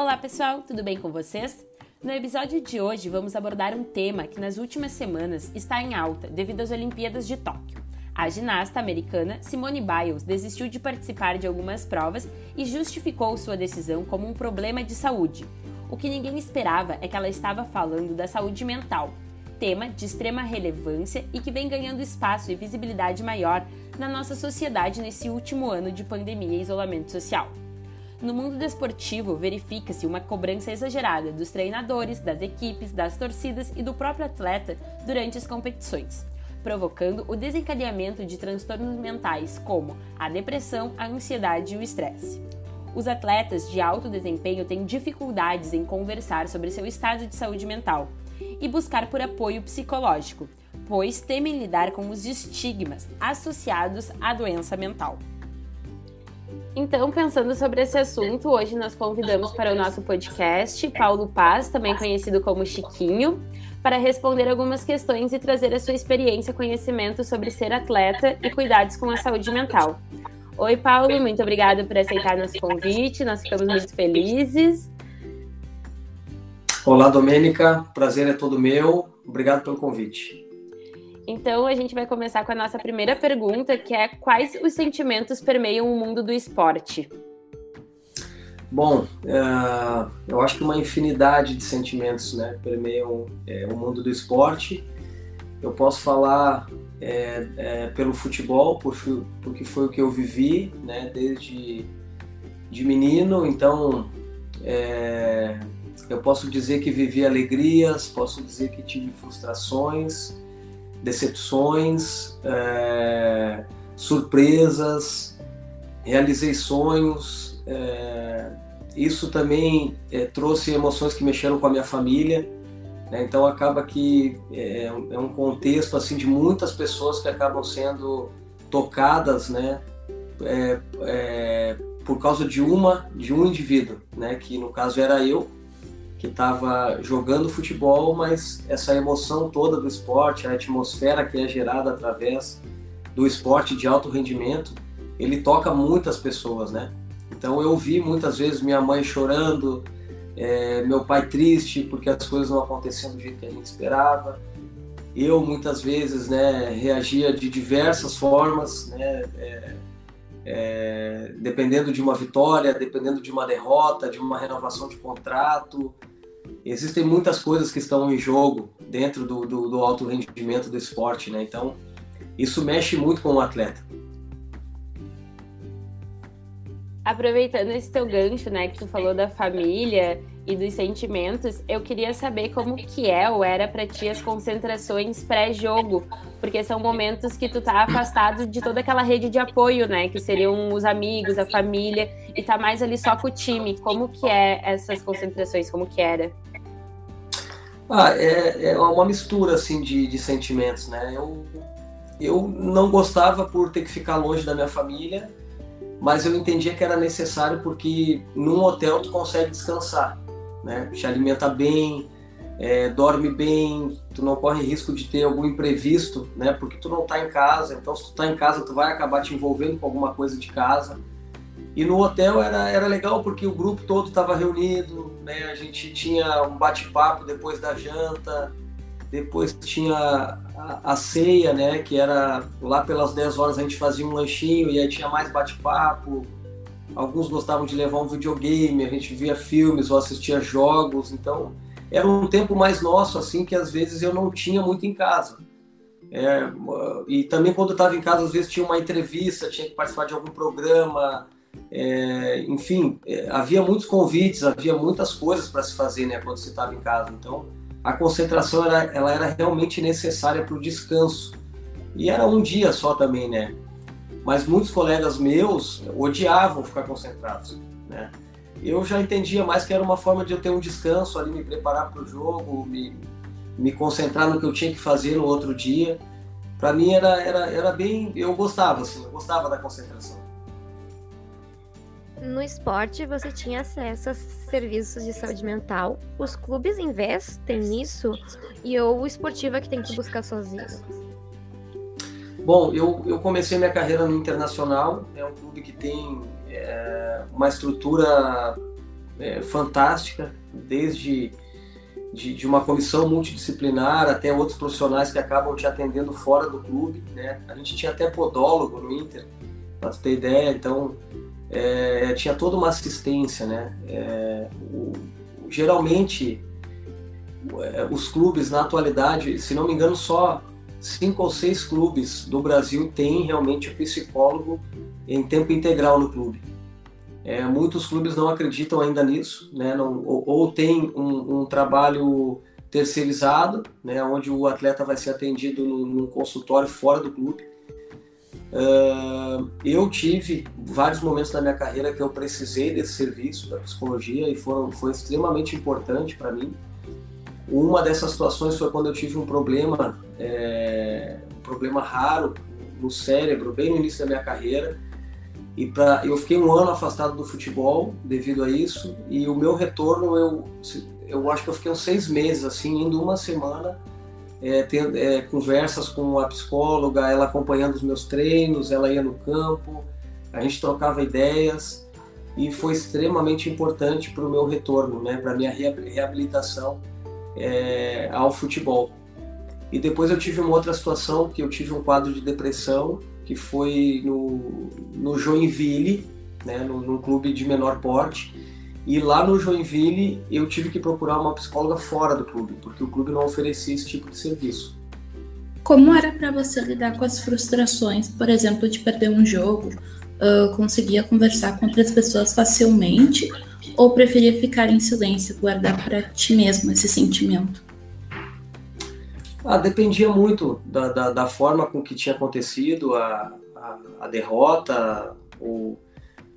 Olá pessoal, tudo bem com vocês? No episódio de hoje vamos abordar um tema que nas últimas semanas está em alta devido às Olimpíadas de Tóquio. A ginasta americana Simone Biles desistiu de participar de algumas provas e justificou sua decisão como um problema de saúde. O que ninguém esperava é que ela estava falando da saúde mental, tema de extrema relevância e que vem ganhando espaço e visibilidade maior na nossa sociedade nesse último ano de pandemia e isolamento social. No mundo desportivo, verifica-se uma cobrança exagerada dos treinadores, das equipes, das torcidas e do próprio atleta durante as competições, provocando o desencadeamento de transtornos mentais como a depressão, a ansiedade e o estresse. Os atletas de alto desempenho têm dificuldades em conversar sobre seu estado de saúde mental e buscar por apoio psicológico, pois temem lidar com os estigmas associados à doença mental. Então, pensando sobre esse assunto, hoje nós convidamos para o nosso podcast Paulo Paz, também conhecido como Chiquinho, para responder algumas questões e trazer a sua experiência e conhecimento sobre ser atleta e cuidados com a saúde mental. Oi, Paulo, muito obrigada por aceitar nosso convite, nós ficamos muito felizes. Olá, Domênica, prazer é todo meu, obrigado pelo convite. Então, a gente vai começar com a nossa primeira pergunta, que é quais os sentimentos permeiam o mundo do esporte? Bom, uh, eu acho que uma infinidade de sentimentos né, permeiam é, o mundo do esporte. Eu posso falar é, é, pelo futebol, por, porque foi o que eu vivi né, desde de menino. Então, é, eu posso dizer que vivi alegrias, posso dizer que tive frustrações, decepções, é, surpresas, realizei sonhos. É, isso também é, trouxe emoções que mexeram com a minha família. Né? Então acaba que é, é, um contexto assim de muitas pessoas que acabam sendo tocadas, né? É, é, por causa de uma de um indivíduo, né? Que no caso era eu que estava jogando futebol, mas essa emoção toda do esporte, a atmosfera que é gerada através do esporte de alto rendimento, ele toca muitas pessoas, né? Então eu vi muitas vezes minha mãe chorando, é, meu pai triste porque as coisas não aconteciam do jeito que a gente esperava. Eu muitas vezes, né, reagia de diversas formas, né? É, é, dependendo de uma vitória, dependendo de uma derrota, de uma renovação de contrato. Existem muitas coisas que estão em jogo dentro do, do, do alto rendimento do esporte, né? Então, isso mexe muito com o atleta. Aproveitando esse teu gancho, né, que tu falou da família e dos sentimentos, eu queria saber como que é ou era para ti as concentrações pré-jogo, porque são momentos que tu tá afastado de toda aquela rede de apoio, né, que seriam os amigos, a família, e tá mais ali só com o time. Como que é essas concentrações, como que era? Ah, é, é uma mistura, assim, de, de sentimentos, né, eu, eu não gostava por ter que ficar longe da minha família, mas eu entendia que era necessário porque num hotel tu consegue descansar né? Te alimenta bem, é, dorme bem, tu não corre risco de ter algum imprevisto, né? Porque tu não tá em casa, então se tu tá em casa tu vai acabar te envolvendo com alguma coisa de casa. E no hotel era, era legal porque o grupo todo estava reunido, né? A gente tinha um bate-papo depois da janta, depois tinha a, a, ceia, né? Que era lá pelas 10 horas a gente fazia um lanchinho e aí tinha mais bate-papo alguns gostavam de levar um videogame, a gente via filmes ou assistia jogos, então era um tempo mais nosso, assim, que às vezes eu não tinha muito em casa. É, e também quando eu estava em casa, às vezes tinha uma entrevista, tinha que participar de algum programa, é, enfim, é, havia muitos convites, havia muitas coisas para se fazer, né, quando você estava em casa. Então, a concentração era, ela era realmente necessária para o descanso. E era um dia só também, né? Mas muitos colegas meus odiavam ficar concentrados, né? Eu já entendia mais que era uma forma de eu ter um descanso ali, me preparar para o jogo, me, me concentrar no que eu tinha que fazer no outro dia. Para mim era, era, era bem, eu gostava assim, eu gostava da concentração. No esporte, você tinha acesso a serviços de saúde mental. Os clubes investem nisso e o esportivo é que tem que buscar sozinho? Bom, eu, eu comecei minha carreira no Internacional, é um clube que tem é, uma estrutura é, fantástica, desde de, de, uma comissão multidisciplinar até outros profissionais que acabam te atendendo fora do clube. Né? A gente tinha até podólogo no Inter, para ter ideia, então é, tinha toda uma assistência. Né? É, o, geralmente, é, os clubes na atualidade, se não me engano, só cinco ou seis clubes do Brasil têm realmente o psicólogo em tempo integral no clube. É, muitos clubes não acreditam ainda nisso, né? Não, ou, ou tem um, um, trabalho terceirizado, né? onde o atleta vai ser atendido num, consultório fora do clube. Uh, eu tive vários momentos da minha carreira que eu precisei desse serviço da psicologia e foram, foi extremamente importante para mim. Uma dessas situações foi quando eu tive um problema, é, um problema raro no cérebro, bem no início da minha carreira, e pra, eu fiquei um ano afastado do futebol devido a isso. E o meu retorno, eu, eu acho que eu fiquei uns seis meses, assim, indo uma semana, é, tendo, é, conversas com a psicóloga, ela acompanhando os meus treinos, ela ia no campo, a gente trocava ideias. E foi extremamente importante para o meu retorno, né, para a minha reabilitação é, ao futebol. E depois eu tive uma outra situação, que eu tive um quadro de depressão, que foi no, no Joinville, né, num, num clube de menor porte. E lá no Joinville eu tive que procurar uma psicóloga fora do clube, porque o clube não oferecia esse tipo de serviço. Como era para você lidar com as frustrações, por exemplo, de perder um jogo? Uh, conseguia conversar com outras pessoas facilmente ou preferia ficar em silêncio, guardar para ti mesmo esse sentimento? Ah, dependia muito da, da, da, forma com que tinha acontecido a, a, a derrota, ou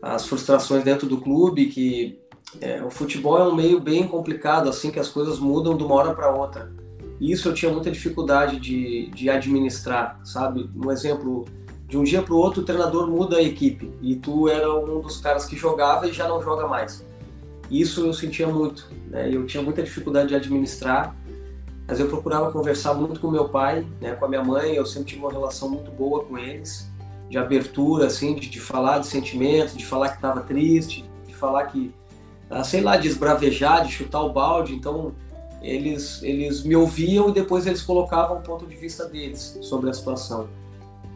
as frustrações dentro do clube, que é, o futebol é um meio bem complicado, assim, que as coisas mudam de uma hora para outra. E isso eu tinha muita dificuldade de, de administrar, sabe? Um exemplo, de um dia para o outro o treinador muda a equipe e tu era um dos caras que jogava e já não joga mais. Isso eu sentia muito, né? Eu tinha muita dificuldade de administrar mas eu procurava conversar muito com meu pai, né, com a minha mãe, eu sempre tive uma relação muito boa com eles, de abertura, assim, de, de falar de sentimentos, de falar que estava triste, de falar que, ah, sei lá, de esbravejar, de chutar o balde, então eles, eles me ouviam e depois eles colocavam o ponto de vista deles sobre a situação.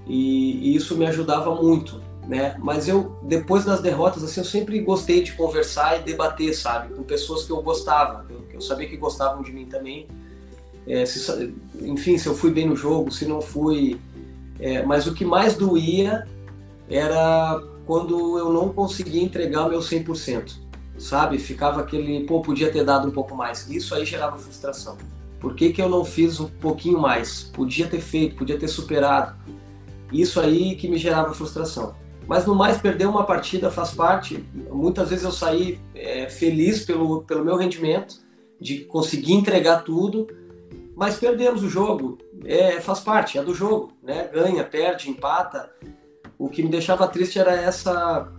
E, e isso me ajudava muito, né? Mas eu, depois das derrotas, assim, eu sempre gostei de conversar e debater, sabe? Com pessoas que eu gostava, que eu sabia que gostavam de mim também, é, se, enfim, se eu fui bem no jogo, se não fui. É, mas o que mais doía era quando eu não conseguia entregar o meu 100%, sabe? Ficava aquele, pô, podia ter dado um pouco mais. Isso aí gerava frustração. Por que, que eu não fiz um pouquinho mais? Podia ter feito, podia ter superado. Isso aí que me gerava frustração. Mas no mais, perder uma partida faz parte. Muitas vezes eu saí é, feliz pelo, pelo meu rendimento, de conseguir entregar tudo, mas perdemos o jogo. É, faz parte, é do jogo, né? Ganha, perde, empata. O que me deixava triste era essa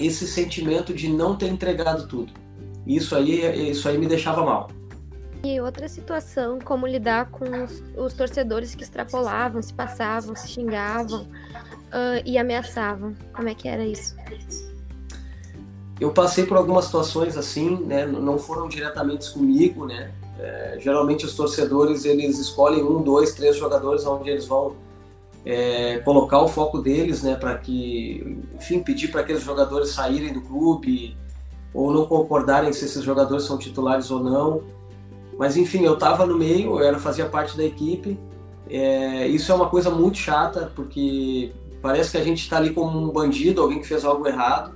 esse sentimento de não ter entregado tudo. Isso aí, isso aí me deixava mal. E outra situação, como lidar com os, os torcedores que extrapolavam, se passavam, se xingavam uh, e ameaçavam. Como é que era isso? Eu passei por algumas situações assim, né? Não foram diretamente comigo, né? É, geralmente os torcedores eles escolhem um, dois, três jogadores onde eles vão é, colocar o foco deles, né, para que, enfim, pedir para aqueles jogadores saírem do clube ou não concordarem se esses jogadores são titulares ou não. Mas enfim, eu estava no meio, eu era, fazia parte da equipe. É, isso é uma coisa muito chata porque parece que a gente está ali como um bandido, alguém que fez algo errado.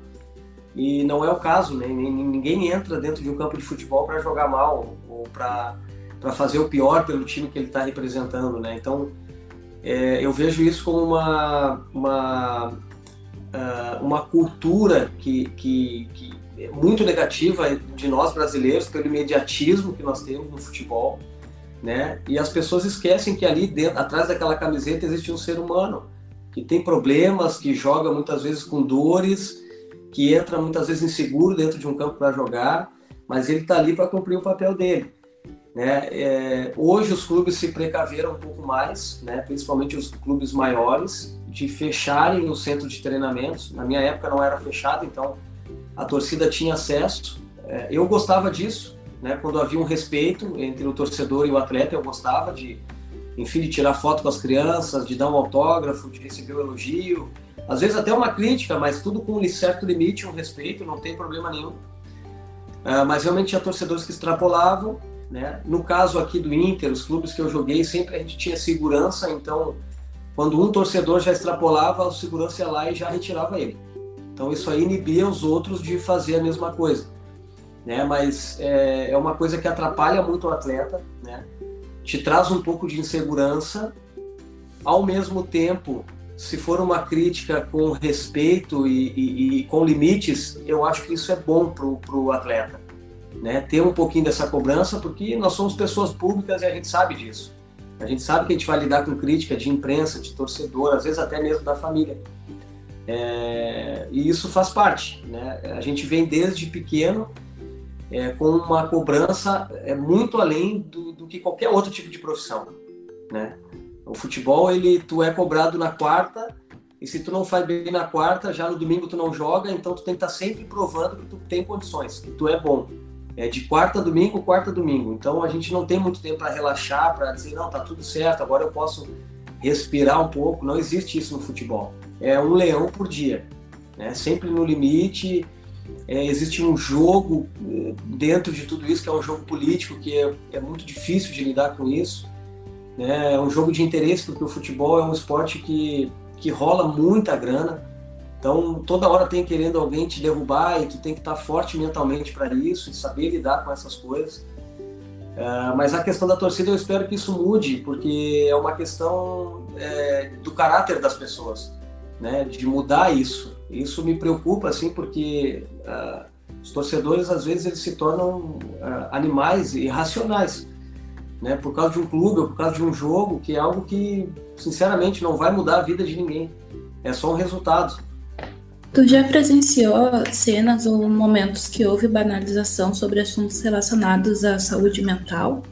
E não é o caso, né? Ninguém entra dentro de um campo de futebol para jogar mal ou para fazer o pior pelo time que ele está representando, né? Então, é, eu vejo isso como uma, uma, uh, uma cultura que, que, que muito negativa de nós brasileiros, pelo imediatismo que nós temos no futebol, né? E as pessoas esquecem que ali dentro, atrás daquela camiseta existe um ser humano que tem problemas, que joga muitas vezes com dores, que entra muitas vezes inseguro dentro de um campo para jogar, mas ele está ali para cumprir o papel dele. Né? É, hoje os clubes se precaveram um pouco mais, né? principalmente os clubes maiores, de fecharem o centro de treinamentos. Na minha época não era fechado, então a torcida tinha acesso é, eu gostava disso, né? Quando havia um respeito entre o torcedor e o atleta, eu gostava de, enfim, de tirar foto com as crianças, de dar um autógrafo, de receber um elogio, às vezes até uma crítica, mas tudo com um certo limite, um respeito, não tem problema nenhum. Uh, mas realmente tinha torcedores que extrapolavam, né? No caso aqui do Inter, os clubes que eu joguei, sempre a gente tinha segurança, então quando um torcedor já extrapolava, o segurança ia lá e já retirava ele. Então isso aí inibia os outros de fazer a mesma coisa, né? Mas é, é uma coisa que atrapalha muito o atleta, né? Te traz um pouco de insegurança, ao mesmo tempo se for uma crítica com respeito e, e, e, com limites, eu acho que isso é bom para o atleta. Né? Ter um pouquinho dessa cobrança, porque nós somos pessoas públicas e a gente sabe disso. A gente sabe que a gente vai lidar com crítica de imprensa, de torcedor, às vezes até mesmo da família. É, e isso faz parte. Né? A gente vem desde pequeno é, com uma cobrança é, muito além do, do que qualquer outro tipo de profissão. Né? O futebol, ele, tu é cobrado na quarta, e se tu não faz bem na quarta, já no domingo tu não joga, então tu tem que estar tá sempre provando que tu tem condições, que tu é bom. É de quarta a domingo, quarta a domingo. Então a gente não tem muito tempo para relaxar, para dizer, não, tá tudo certo, agora eu posso respirar um pouco. Não existe isso no futebol. É um leão por dia, né? Sempre no limite. É, existe um jogo dentro de tudo isso, que é um jogo político, que é, é muito difícil de lidar com isso. Né? É um jogo de interesse, porque o futebol é um esporte que, que rola muita grana. Então, toda hora tem querendo alguém te derrubar e tu tem que estar forte mentalmente para isso e saber lidar com essas coisas. É, mas a questão da torcida, eu espero que isso mude, porque é uma questão é, do caráter das pessoas, né? de mudar isso. Isso me preocupa, assim, porque uh, os torcedores, às vezes, eles se tornam uh, animais irracionais né, por causa de um clube ou por causa de um jogo, que é algo que, sinceramente, não vai mudar a vida de ninguém. É só um resultado. Tu já presenciou cenas ou momentos que houve banalização sobre assuntos relacionados à saúde mental?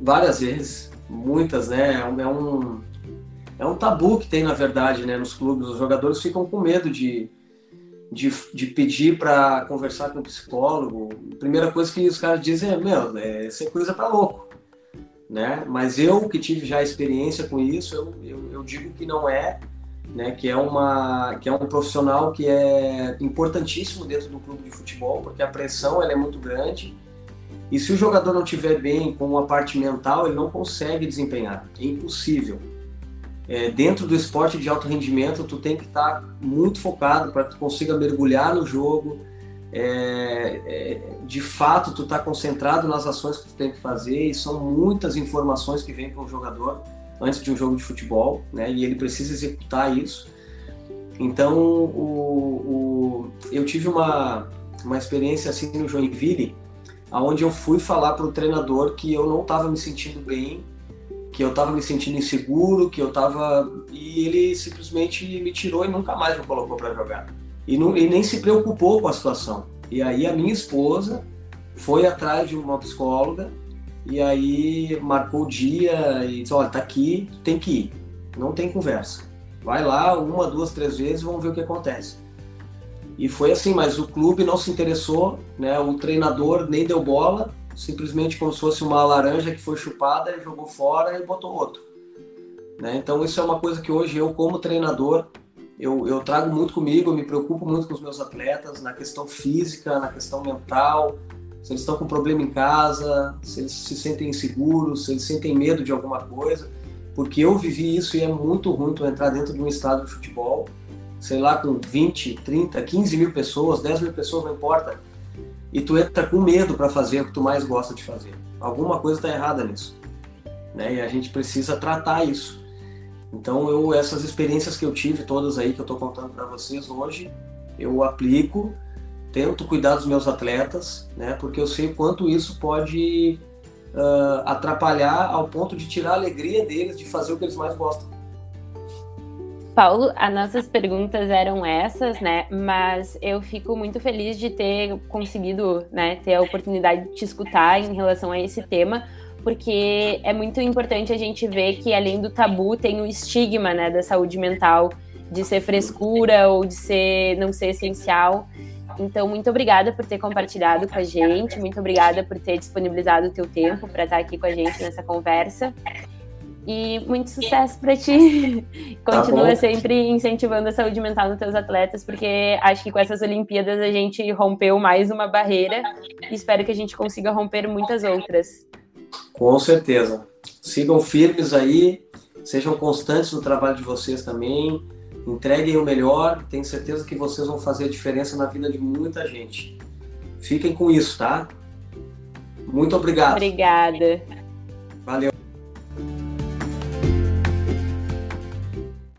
Várias vezes, muitas, né? É um, é um tabu que tem, na verdade, né, nos clubes. Os jogadores ficam com medo de, de, de pedir para conversar com o psicólogo, a primeira coisa que os caras dizem é, meu, é, isso é coisa para louco, né? Mas eu que tive já experiência com isso, eu, eu, eu, digo que não é, né? Que é uma, que é um profissional que é importantíssimo dentro do clube de futebol, porque a pressão ela é muito grande. E se o jogador não estiver bem com a parte mental, ele não consegue desempenhar. É impossível é, dentro do esporte de alto rendimento, tu tem que estar tá muito focado para que tu consiga mergulhar no jogo. É, é, de fato, tu está concentrado nas ações que tu tem que fazer e são muitas informações que vêm para um jogador antes de um jogo de futebol, né? E ele precisa executar isso. Então, o, o, eu tive uma, uma experiência assim no Joinville, aonde eu fui falar para o treinador que eu não estava me sentindo bem que eu estava me sentindo inseguro, que eu estava e ele simplesmente me tirou e nunca mais me colocou para jogar. E, não, e nem se preocupou com a situação. E aí a minha esposa foi atrás de uma psicóloga e aí marcou o dia e disse, olha, tá aqui, tem que ir. Não tem conversa. Vai lá uma, duas, três vezes e vamos ver o que acontece. E foi assim, mas o clube não se interessou, né? O treinador nem deu bola, simplesmente como se fosse uma laranja que foi chupada, e jogou fora e botou outro. Né? Então isso é uma coisa que hoje eu, como treinador, eu, eu trago muito comigo, me preocupo muito com os meus atletas, na questão física, na questão mental, se eles estão com problema em casa, se eles se sentem inseguros, se eles sentem medo de alguma coisa, porque eu vivi isso e é muito ruim tu entrar dentro de um estádio de futebol, sei lá, com 20, 30, 15 mil pessoas, 10 mil pessoas, não importa, e tu entra com medo para fazer o que tu mais gosta de fazer. Alguma coisa está errada nisso, né? E a gente precisa tratar isso. Então eu essas experiências que eu tive todas aí que eu estou contando para vocês hoje, eu aplico, tento cuidar dos meus atletas, né? Porque eu sei quanto isso pode uh, atrapalhar ao ponto de tirar a alegria deles de fazer o que eles mais gostam. Paulo, as nossas perguntas eram essas, né? Mas eu fico muito feliz de ter conseguido, né, ter a oportunidade de te escutar em relação a esse tema, porque é muito importante a gente ver que além do tabu tem o estigma, né, da saúde mental, de ser frescura ou de ser não ser essencial. Então, muito obrigada por ter compartilhado com a gente, muito obrigada por ter disponibilizado o teu tempo para estar aqui com a gente nessa conversa. E muito sucesso para ti. Tá Continua tá sempre incentivando a saúde mental nos teus atletas, porque acho que com essas Olimpíadas a gente rompeu mais uma barreira e espero que a gente consiga romper muitas outras. Com certeza. Sigam firmes aí, sejam constantes no trabalho de vocês também, entreguem o melhor, tenho certeza que vocês vão fazer a diferença na vida de muita gente. Fiquem com isso, tá? Muito obrigado. Obrigada. Valeu.